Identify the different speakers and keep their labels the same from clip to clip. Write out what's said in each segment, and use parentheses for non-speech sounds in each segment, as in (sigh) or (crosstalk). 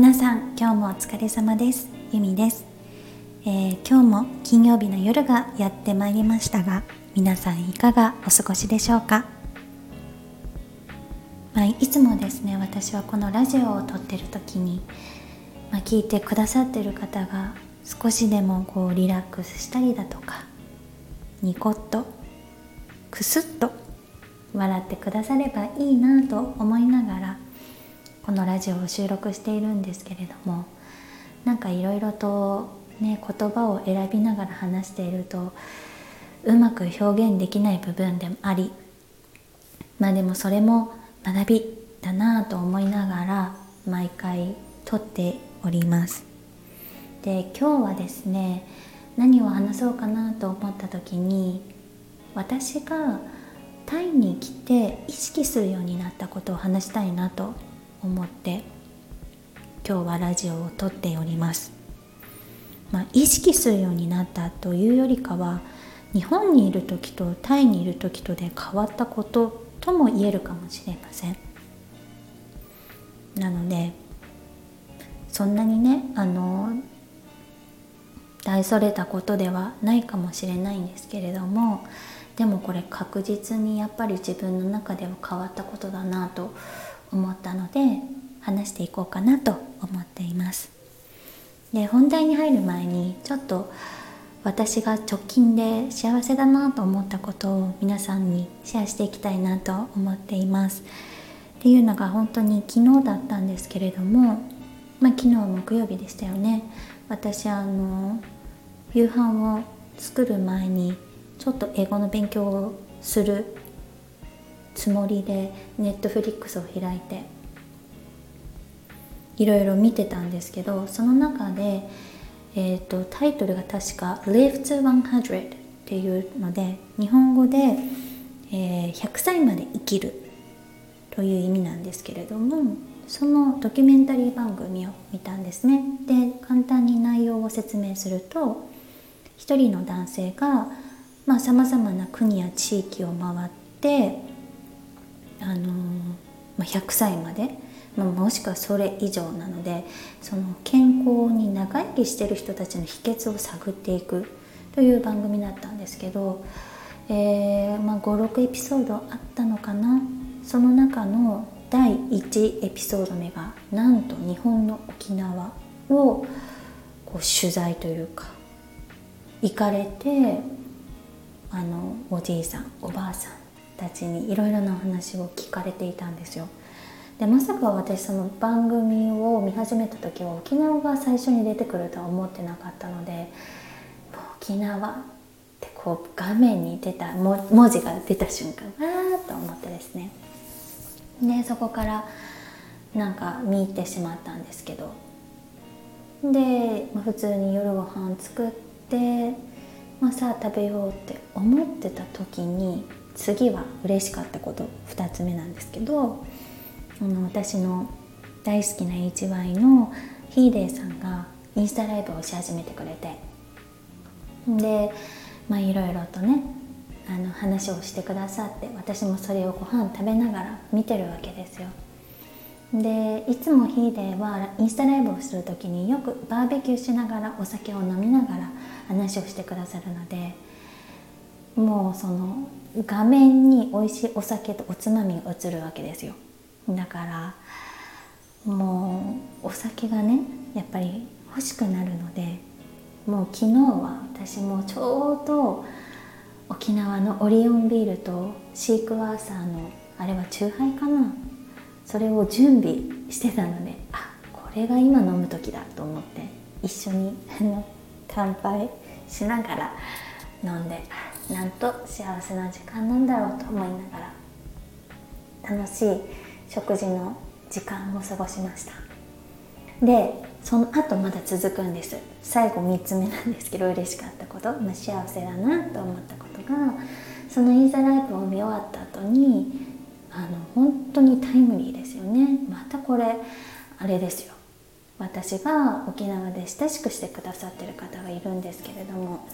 Speaker 1: 皆さん今日もお疲れ様です。ゆみです、えー、今日も金曜日の夜がやってまいりましたが皆さんいかがお過ごしでしょうか、まあ、いつもですね私はこのラジオを撮ってる時に、まあ、聞いてくださってる方が少しでもこうリラックスしたりだとかニコッとクスッと笑ってくださればいいなと思いながらこのラジオを収録しているんですけれどもなんかいろいろとね言葉を選びながら話しているとうまく表現できない部分でもありまあでもそれも学びだなと思いながら毎回撮っております。で今日はですね何を話そうかなと思った時に私がタイに来て意識するようになったことを話したいなと思って今日はラジオを撮っております、まあ、意識するようになったというよりかは日本にいる時とタイにいる時とで変わったこととも言えるかもしれません。なのでそんなにねあの大それたことではないかもしれないんですけれどもでもこれ確実にやっぱり自分の中では変わったことだなと思ったので話していこうかなと思っています。で本題に入る前にちょっと私が直近で幸せだなと思ったことを皆さんにシェアしていきたいなと思っています。っていうのが本当に昨日だったんですけれどもまあ昨日木曜日でしたよね。私あの夕飯を作る前にちょっと英語の勉強をするつもりでネットフリックスを開いていろいろ見てたんですけどその中で、えーと、タイトルが確か「Live to 100」っていうので日本語で、えー、100歳まで生きるという意味なんですけれどもそのドキュメンタリー番組を見たんですね。で簡単に内容を説明すると一人の男性がさまざ、まな国や地域を回ってあの、まあ、100歳まで、まあ、もしくはそれ以上なのでその健康に長生きしてる人たちの秘訣を探っていくという番組だったんですけど、えーまあ、56エピソードあったのかな？その中の第1エピソード目がなんと日本の沖縄をこう取材というか行かれてあのおじいさんおばあさんたちにいろいろなお話を聞かれていたんですよ。でまさか私その番組を見始めた時は沖縄が最初に出てくるとは思ってなかったので沖縄ってこう画面に出た文字が出た瞬間ああと思ってですね。でそこからなんか見入ってしまったんですけど。で、ま、普通に夜ご飯作って、まあ、さあ食べようって思ってた時に次は嬉しかったこと2つ目なんですけどあの私の大好きな HY のヒーデーさんがインスタライブをし始めてくれてでまあいろいろとねあの話をしてくださって私もそれをご飯食べながら見てるわけですよ。でいつもヒーデーはインスタライブをする時によくバーベキューしながらお酒を飲みながら話をしてくださるのでもうその画面に美味しいお酒とおつまみが映るわけですよ。だからもうお酒がねやっぱり欲しくなるのでもう昨日は私もちょうど沖縄のオリオンビールとシークワーサーのあれはチューハイかな。それを準備してたのであこれが今飲む時だと思って一緒に乾杯しながら飲んで。なんと幸せな時間なんだろうと思いながら楽しい食事の時間を過ごしました。でその後まだ続くんです。最後3つ目なんですけど嬉しかったこと、まあ、幸せだなと思ったことがそのインザライブを見終わった後にあの本当にタイムリーですよね。またこれあれですよ。私が沖縄で親しくしてくださってる方がいるんですけれども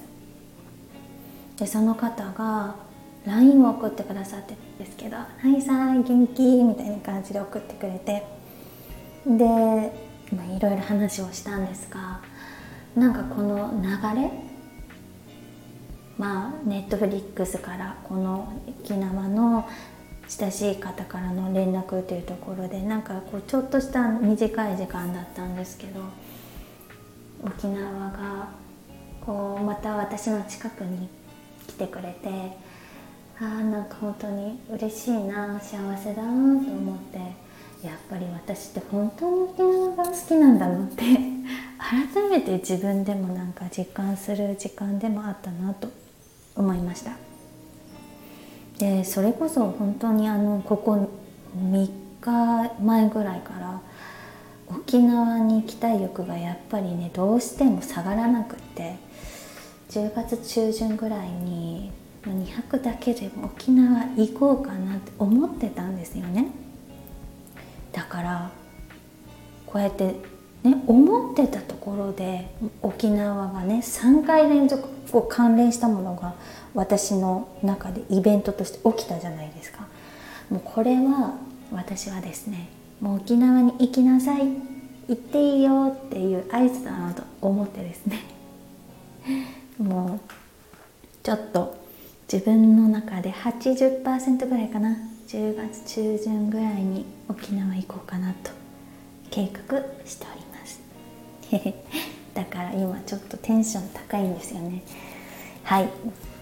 Speaker 1: でその方が LINE を送ってくださってるんですけど「はいさん元気?」みたいな感じで送ってくれてでまあ、いろいろ話をしたんですがなんかこの流れまあネットフリックスからこの沖縄の親しい方からの連絡というところでなんかこうちょっとした短い時間だったんですけど沖縄がこうまた私の近くに来てくれてあーなんか本当に嬉しいな幸せだなと思ってやっぱり私って本当に沖縄が好きなんだなって改めて自分でもなんか実感する時間でもあったなと思いました。でそれこそ本当にあのここ3日前ぐらいから沖縄に行きたい欲がやっぱりねどうしても下がらなくって10月中旬ぐらいに2泊だけで沖縄行こうかなって思ってたんですよね。だからこうやってね思ってたところで沖縄がね3回連続こう関連したものが私の中でイベントとして起きたじゃないですか。もうこれは私はですねもう沖縄に行きなさい行っていいよっていう合図だなと思ってですね。もうちょっと自分の中で80%ぐらいかな。10月中旬ぐらいに沖縄行こうかなと計画しております。(laughs) だから今ちょっとテンション高いんですよね。はい。っ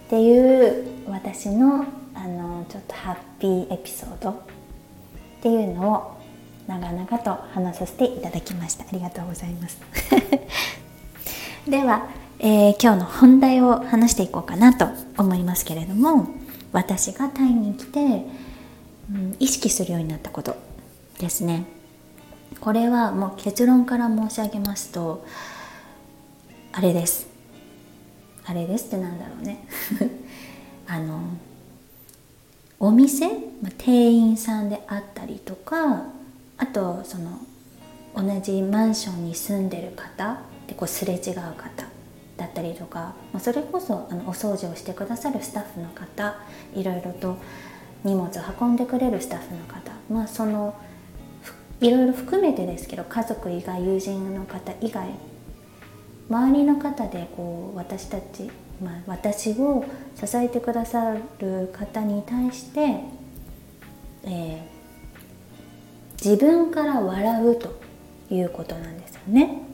Speaker 1: ていう私のあのちょっとハッピーエピソードっていうのを長々と話させていただきました。ありがとうございます。(laughs) では、えー、今日の本題を話していこうかなと思いますけれども私がタイに来て、うん、意識するようになったことですね。これはもう結論から申し上げますとあれです。あれですってなんだろうね。(laughs) あのお店、まあ、店員さんであったりとかあとその同じマンションに住んでる方でこうすれ違う方。だったりとか、ま、それこそあのお掃除をしてくださるスタッフの方いろいろと荷物を運んでくれるスタッフの方まあそのいろいろ含めてですけど家族以外友人の方以外周りの方でこう私たち、まあ、私を支えてくださる方に対して、えー、自分から笑うということなんですよね。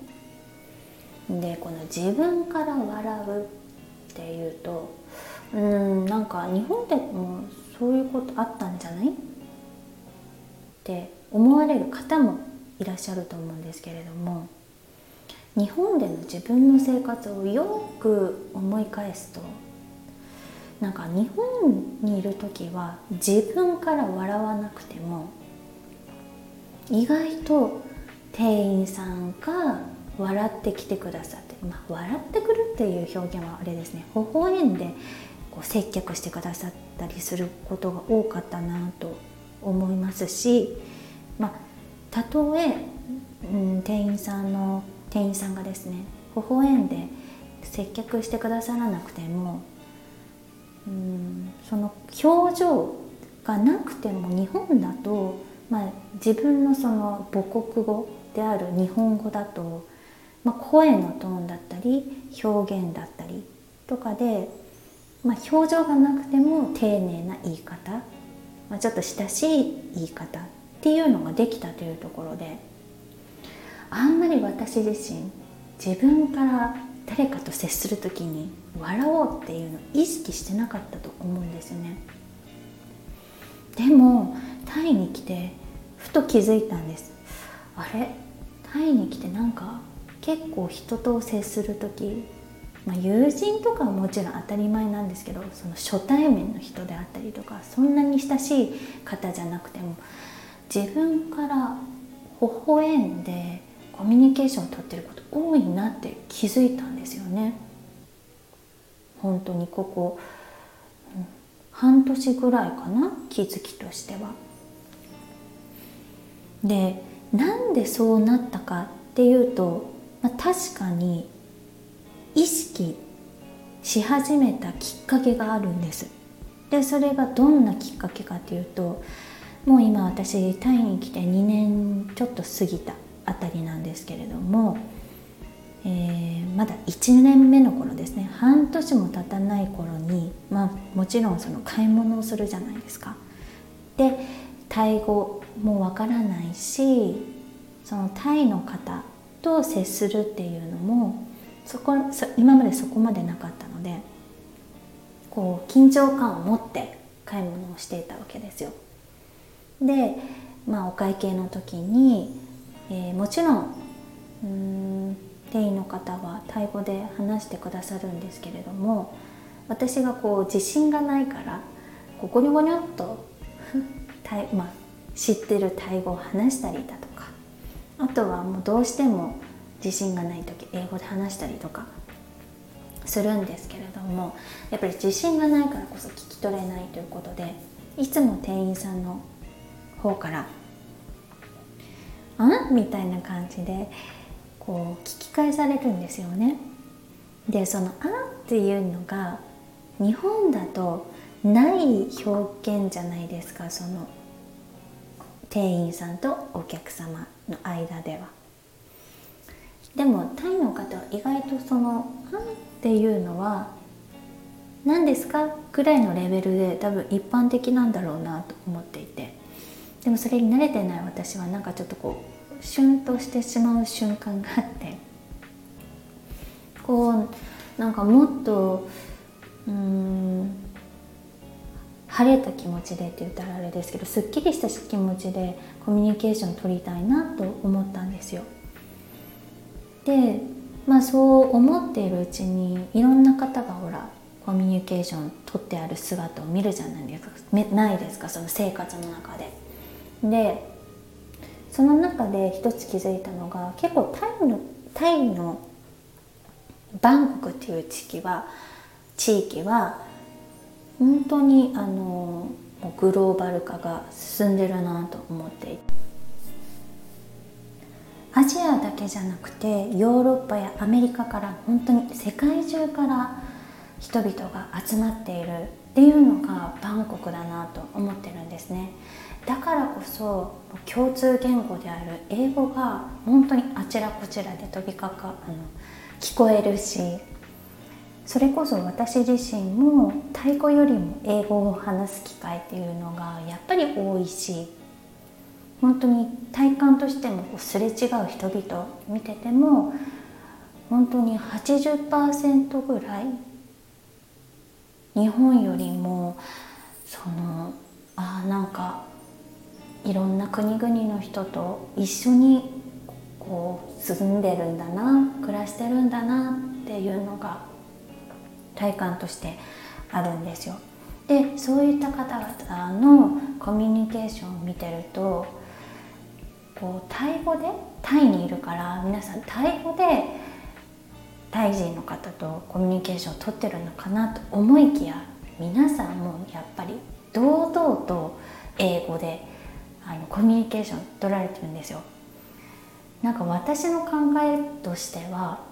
Speaker 1: でこの自分から笑うっていうとうんなんか日本でもそういうことあったんじゃないって思われる方もいらっしゃると思うんですけれども日本での自分の生活をよく思い返すとなんか日本にいる時は自分から笑わなくても意外と店員さんが笑ってきてくださって、まあ、笑ってくるっていう表現はあれですね。微笑んでこう接客してくださったりすることが多かったなと思いますしまあたとえ、うん、店員さんの店員さんがですね微笑んで接客してくださらなくてもうんその表情がなくても日本だと、まあ、自分のその母国語である日本語だと、まあ、声のトーンだったり表現だったりとかで、まあ、表情がなくても丁寧な言い方、まあ、ちょっと親しい言い方っていうのができたというところであんまり私自身自分から誰かと接する時に笑おうっていうのを意識してなかったと思うんですよね。でもタイに来てふと気づいたんです。あれ？タイに来てなんか結構人と接する時、まあ、友人とかはもちろん当たり前なんですけどその初対面の人であったりとかそんなに親しい方じゃなくても自分から微笑んでコミュニケーションをとってること多いなって気づいたんですよね。本当にここ、半年ぐらいかな気づきとしては。でなんでそうなったかっていうと、まあ、確かに意識し始めたきっかけがあるんです。でそれがどんなきっかけかっていうともう今私タイに来て2年ちょっと過ぎたあたりなんですけれども、えー、まだ1年目の頃ですね半年も経たない頃に、まあ、もちろんその買い物をするじゃないですか。でタイ語もわからないしそのタイの方と接するっていうのもそこ今までそこまでなかったのでこう緊張感を持って買い物をしていたわけですよ。で、まあ、お会計の時に、えー、もちろんうん店員の方はタイ語で話してくださるんですけれども私がこう自信がないからこうゴニョゴニョっとまあ、知ってるタイ語を話したりだとかあとはもうどうしても自信がない時英語で話したりとかするんですけれどもやっぱり自信がないからこそ聞き取れないということでいつも店員さんの方から「あん?」みたいな感じでこう聞き返されるんですよね。でその「あん?」っていうのが日本だとない表現じゃないですかその店員さんとお客様の間では。でもタイの方は意外とその「あん?」っていうのは何ですか？ぐらいのレベルで多分一般的なんだろうなと思っていてでもそれに慣れてない私はなんかちょっとこうシュンとしてしまう瞬間があってこうなんかもっとうん晴れた気持ちでって言ったらあれですけどすっきりした気持ちでコミュニケーション取りたいなと思ったんですよ。でまあそう思っているうちにいろんな方がほらコミュニケーション取ってある姿を見るじゃないですかないですか？その生活の中で。でその中で一つ気づいたのが結構タイのタイのバンコクっていう地域は地域は本当にあのグローバル化が進んでるなと思っていて。アジアだけじゃなくてヨーロッパやアメリカから本当に世界中から人々が集まっているっていうのがバンコクだなと思ってるんですね。だからこそ共通言語である英語が本当にあちらこちらで飛びかかあの聞こえるしそれこそ私自身もタイ語よりも英語を話す機会っていうのがやっぱり多いし本当に体感としてもすれ違う人々見てても本当に80%ぐらい日本よりもそのあなんかいろんな国々の人と一緒にこう住んでるんだな暮らしてるんだなっていうのが体感としてあるんですよ。でそういった方々のコミュニケーションを見てるとこうタイ語でタイにいるから皆さんタイ語でタイ人の方とコミュニケーションをとってるのかなと思いきや皆さんもやっぱり堂々と英語であのコミュニケーション取られてるんですよ。なんか私の考えとしては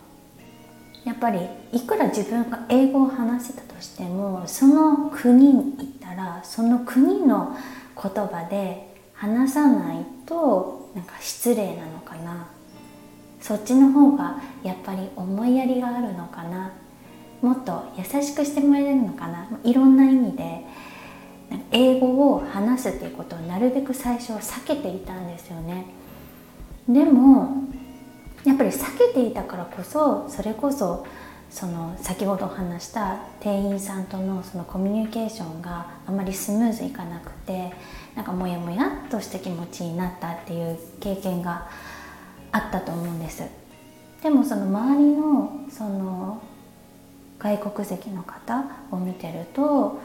Speaker 1: やっぱりいくら自分が英語を話せたとしてもその国に行ったらその国の言葉で話さないとなんか失礼なのかな。そっちの方がやっぱり思いやりがあるのかな。もっと優しくしてもらえるのかな。いろんな意味で英語を話すっていうことをなるべく最初は避けていたんですよね。でもやっぱり避けていたからこそそれこそその先ほど話した店員さんとのそのコミュニケーションがあまりスムーズいかなくてなんかモヤモヤっとした気持ちになったっていう経験があったと思うんです。でもその周りのその外国籍の方を見てると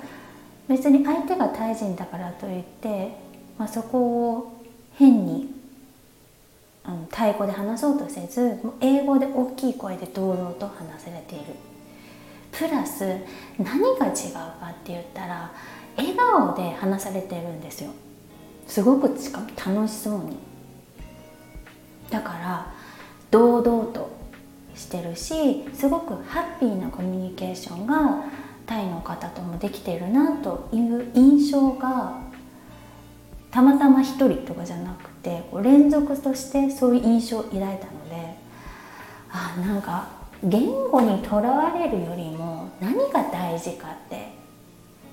Speaker 1: 別に相手がタイ人だからといって、まあ、そこを変にあのタイ語で話そうとせず英語で大きい声で堂々と話されている。プラス何が違うかって言ったら笑顔で話されてるんですよ。すごくしかも楽しそうに。だから堂々としてるしすごくハッピーなコミュニケーションがタイの方ともできてるなという印象がたまたま一人とかじゃなくって連続としてそういう印象を抱いたのであなんか言語にとらわれるよりも何が大事かって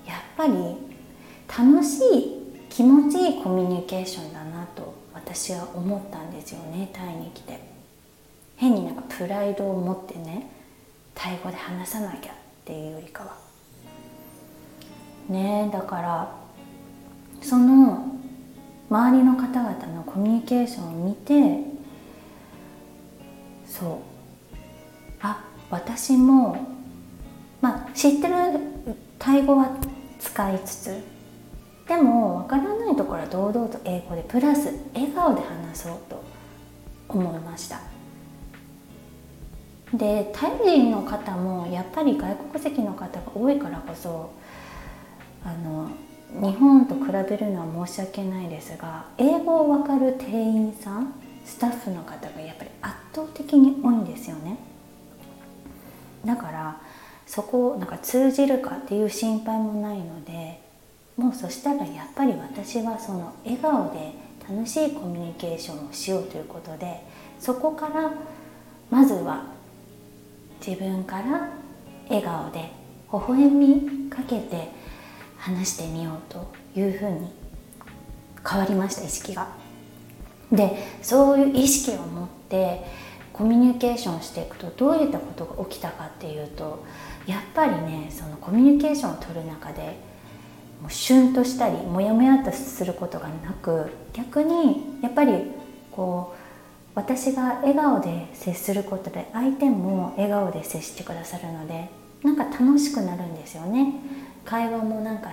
Speaker 1: やっぱり楽しい気持ちいいコミュニケーションだなと私は思ったんですよねタイに来て変になんかプライドを持ってねタイ語で話さなきゃっていうよりかは。ねだからその周りの方々のコミュニケーションを見てそう。あ私もまあ知ってるタイ語は使いつつでもわからないところは堂々と英語でプラス笑顔で話そうと思いました。でタイ人の方もやっぱり外国籍の方が多いからこそあの日本と比べるのは申し訳ないですが英語を分かる店員さんスタッフの方がやっぱり圧倒的に多いんですよね。だからそこをなんか通じるかっていう心配もないのでもうそしたらやっぱり私はその笑顔で楽しいコミュニケーションをしようということでそこからまずは自分から笑顔で微笑みかけて話してみようというふうに変わりました意識が。でそういう意識を持ってコミュニケーションしていくとどういったことが起きたかっていうとやっぱりねそのコミュニケーションを取る中でもうシュンとしたりモヤモヤとすることがなく逆にやっぱりこう私が笑顔で接することで相手も笑顔で接してくださるのでなんか楽しくなるんですよね会話もなんか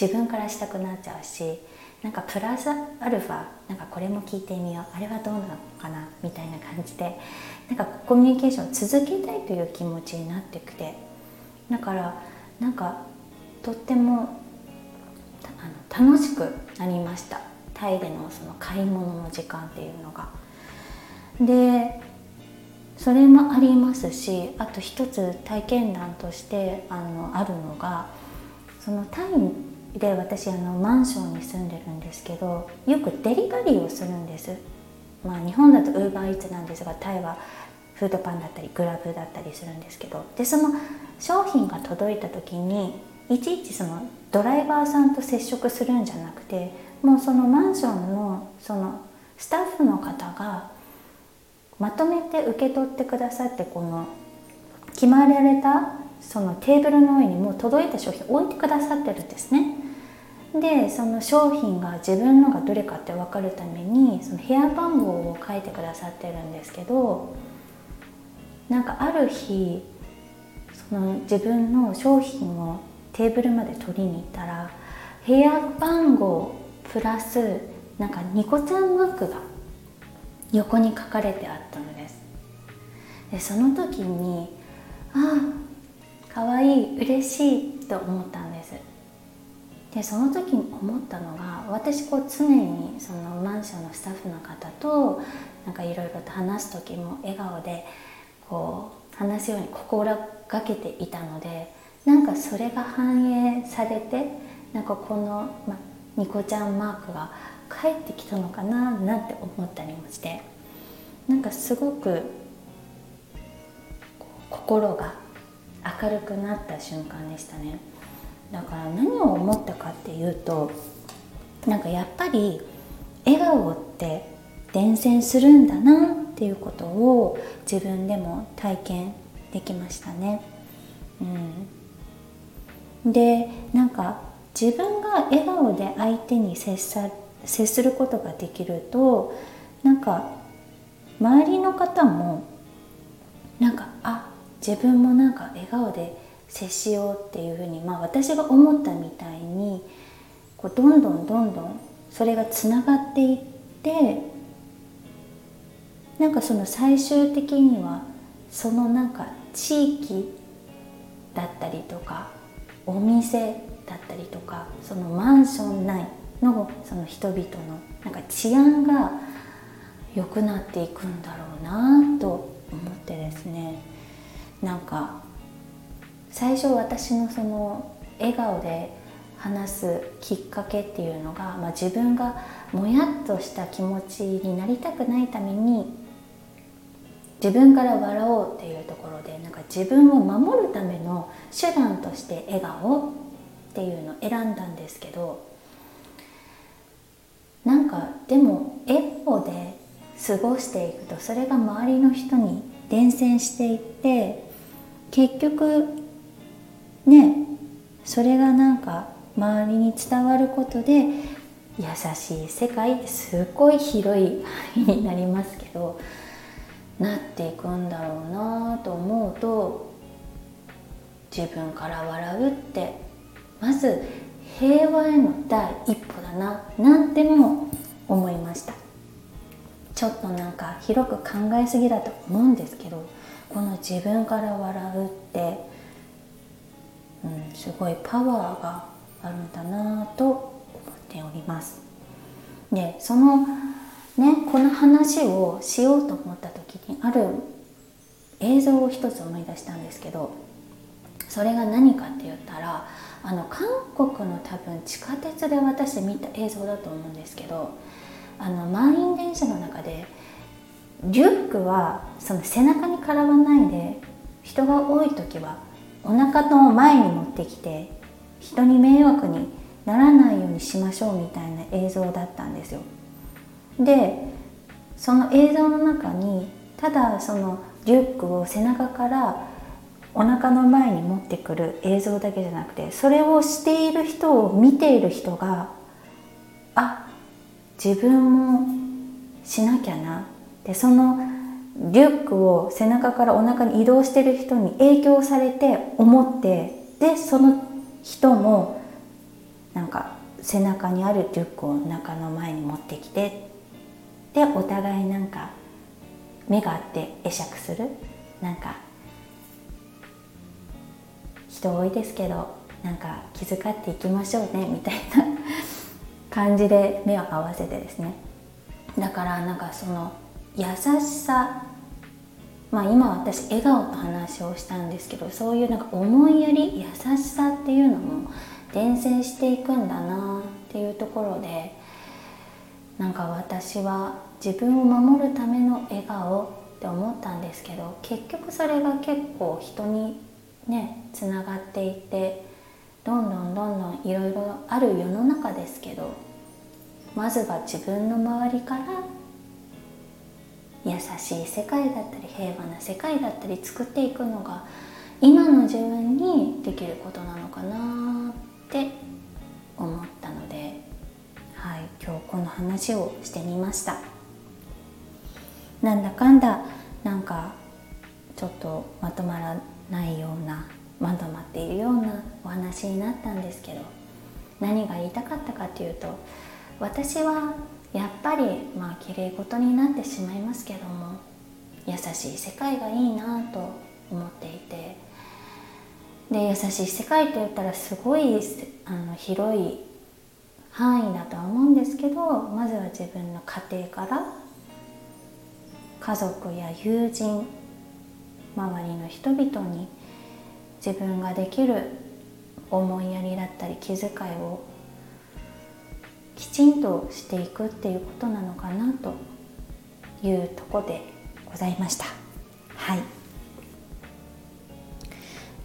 Speaker 1: 自分からしたくなっちゃうしなんかプラスアルファなんかこれも聞いてみようあれはどうなのかなみたいな感じでなんかコミュニケーションを続けたいという気持ちになってきてだからなんかとってもあの楽しくなりましたタイでのその買い物の時間っていうのが。でそれもありますしあと一つ体験談としてあのあるのがそのタイで私あのマンションに住んでるんですけどよくデリバリーをするんです。まあ、日本だとウーバーイーツなんですがタイはフードパンだったりグラブだったりするんですけどでその商品が届いた時にいちいちそのドライバーさんと接触するんじゃなくてもうそのマンションのそのスタッフの方がまとめて受け取ってくださってこの決まられたそのテーブルの上にもう届いた商品置いてくださってるんですね。でその商品が自分のがどれかって分かるためにその部屋番号を書いてくださってるんですけどなんかある日その自分の商品をテーブルまで取りに行ったら部屋番号プラスなんかニコちゃんマークが横に書かれてあったのですでその時にああかわい嬉しいと思ったんです。でその時に思ったのが私こう常にそのマンションのスタッフの方となんかいろいろと話す時も笑顔でこう話すように心がけていたのでなんかそれが反映されてなんかこの、ま、ニコちゃんマークが帰ってきたのかななんて思ったりもしてなんかすごく心が明るくなった瞬間でしたねだから何を思ったかっていうとなんかやっぱり笑顔って伝染するんだなっていうことを自分でも体験できましたね。うん、でなんか自分が笑顔で相手に接さ接することができるとなんか周りの方もなんか自分もなんか笑顔で接しようっていうふうに、まあ、私が思ったみたいにこうどんどんどんどんそれがつながっていってなんかその最終的にはそのなんか地域だったりとかお店だったりとかそのマンション内のその人々のなんか治安が良くなっていくんだろうなと思ってですね。なんか最初私のその笑顔で話すきっかけっていうのが、まあ、自分がもやっとした気持ちになりたくないために自分から笑おうっていうところでなんか自分を守るための手段として笑顔っていうのを選んだんですけどなんかでも笑顔で過ごしていくとそれが周りの人に伝染していって結局ねそれがなんか周りに伝わることで優しい世界ってすごい広い範囲になりますけどなっていくんだろうなと思うと自分から笑うってまず平和への第一歩だななんても思いました。ちょっとなんか広く考えすぎだと思うんですけどこの自分から笑うって、うん、すごいパワーがあるんだなと思っております。でそのねこの話をしようと思った時にある映像を一つ思い出したんですけどそれが何かって言ったらあの韓国の多分地下鉄で私見た映像だと思うんですけどあの満員電車の中でリュックはその背中に絡まないで人が多い時はお腹の前に持ってきて人に迷惑にならないようにしましょうみたいな映像だったんですよ。でその映像の中にただそのリュックを背中からお腹の前に持ってくる映像だけじゃなくてそれをしている人を見ている人があ自分もしなきゃなでそのリュックを背中からお腹に移動してる人に影響されて思ってでその人もなんか背中にあるリュックをお腹の前に持ってきてでお互いなんか目があって会釈する。なんか人多いですけどなんか気遣っていきましょうねみたいな感じで目を合わせてですね。だからなんかその優しさ。まあ今私笑顔の話をしたんですけどそういうなんか思いやり優しさっていうのも伝染していくんだなっていうところでなんか私は自分を守るための笑顔って思ったんですけど結局それが結構人にねつながっていてどんどんどんどんいろいろある世の中ですけどまずは自分の周りから優しい世界だったり平和な世界だったり作っていくのが今の自分にできることなのかなって思ったので、はい、今日この話をしてみました。なんだかんだなんかちょっとまとまらないようなまとまっているようなお話になったんですけど何が言いたかったかというと私はやっぱりまあ綺麗事になってしまいますけども優しい世界がいいなと思っていてで優しい世界って言ったらすごいあの広い範囲だとは思うんですけどまずは自分の家庭から家族や友人周りの人々に自分ができる思いやりだったり気遣いをきちんとしていくっていうことなのかなというとこでございました。はい。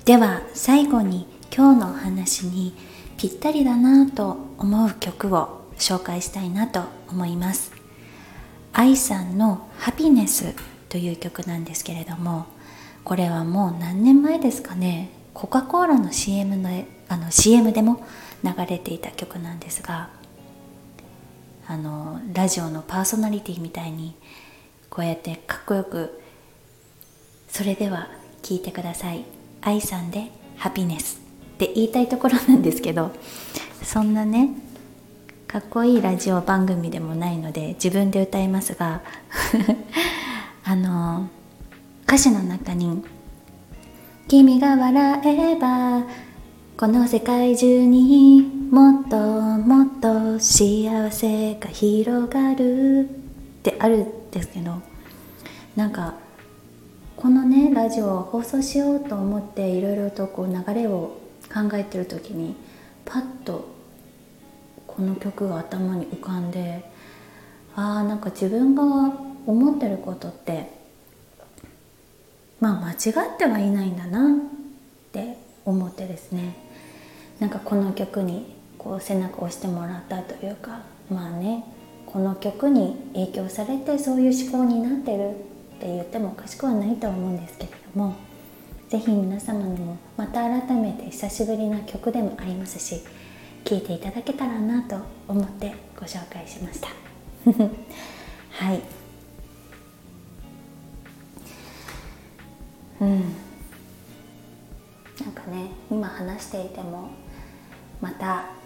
Speaker 1: では最後に今日のお話にぴったりだなと思う曲を紹介したいなと思います。愛さんの「ハピネス」という曲なんですけれどもこれはもう何年前ですかね。コカ・コーラの CM のあの CM でも流れていた曲なんですがあのラジオのパーソナリティみたいにこうやってかっこよくそれでは聞いてください。愛さんでハピネス。って言いたいところなんですけどそんなねかっこいいラジオ番組でもないので自分で歌いますが (laughs) あの歌詞の中に「君が笑えばこの世界中にもっともっと幸せが広がるってあるんですけどなんかこのねラジオを放送しようと思っていろいろとこう流れを考えてる時にパッとこの曲が頭に浮かんであーなんか自分が思ってることってまあ間違ってはいないんだなって思ってですね。なんかこの曲にこう背中を押してもらったというかまあねこの曲に影響されてそういう思考になってるって言ってもおかしくはないと思うんですけれども是非皆様にもまた改めて久しぶりな曲でもありますし聴いていただけたらなと思ってご紹介しました。(laughs) はい。うん。なんかね今話していてもまた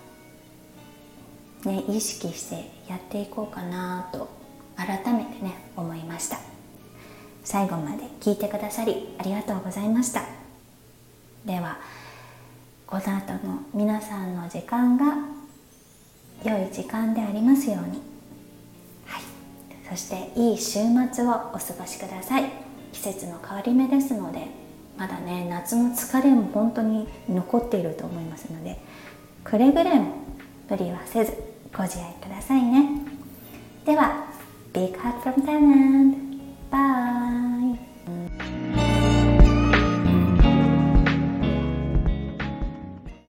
Speaker 1: ね意識してやっていこうかなと改めてね思いました。最後まで聞いてくださりありがとうございました。ではこの後の皆さんの時間が良い時間でありますように。はい。そしていい週末をお過ごしください。季節の変わり目ですのでまだね夏の疲れも本当に残っていると思いますのでくれぐれも無理はせずご自愛くださいねでは Big Hug from Thailand! Bye!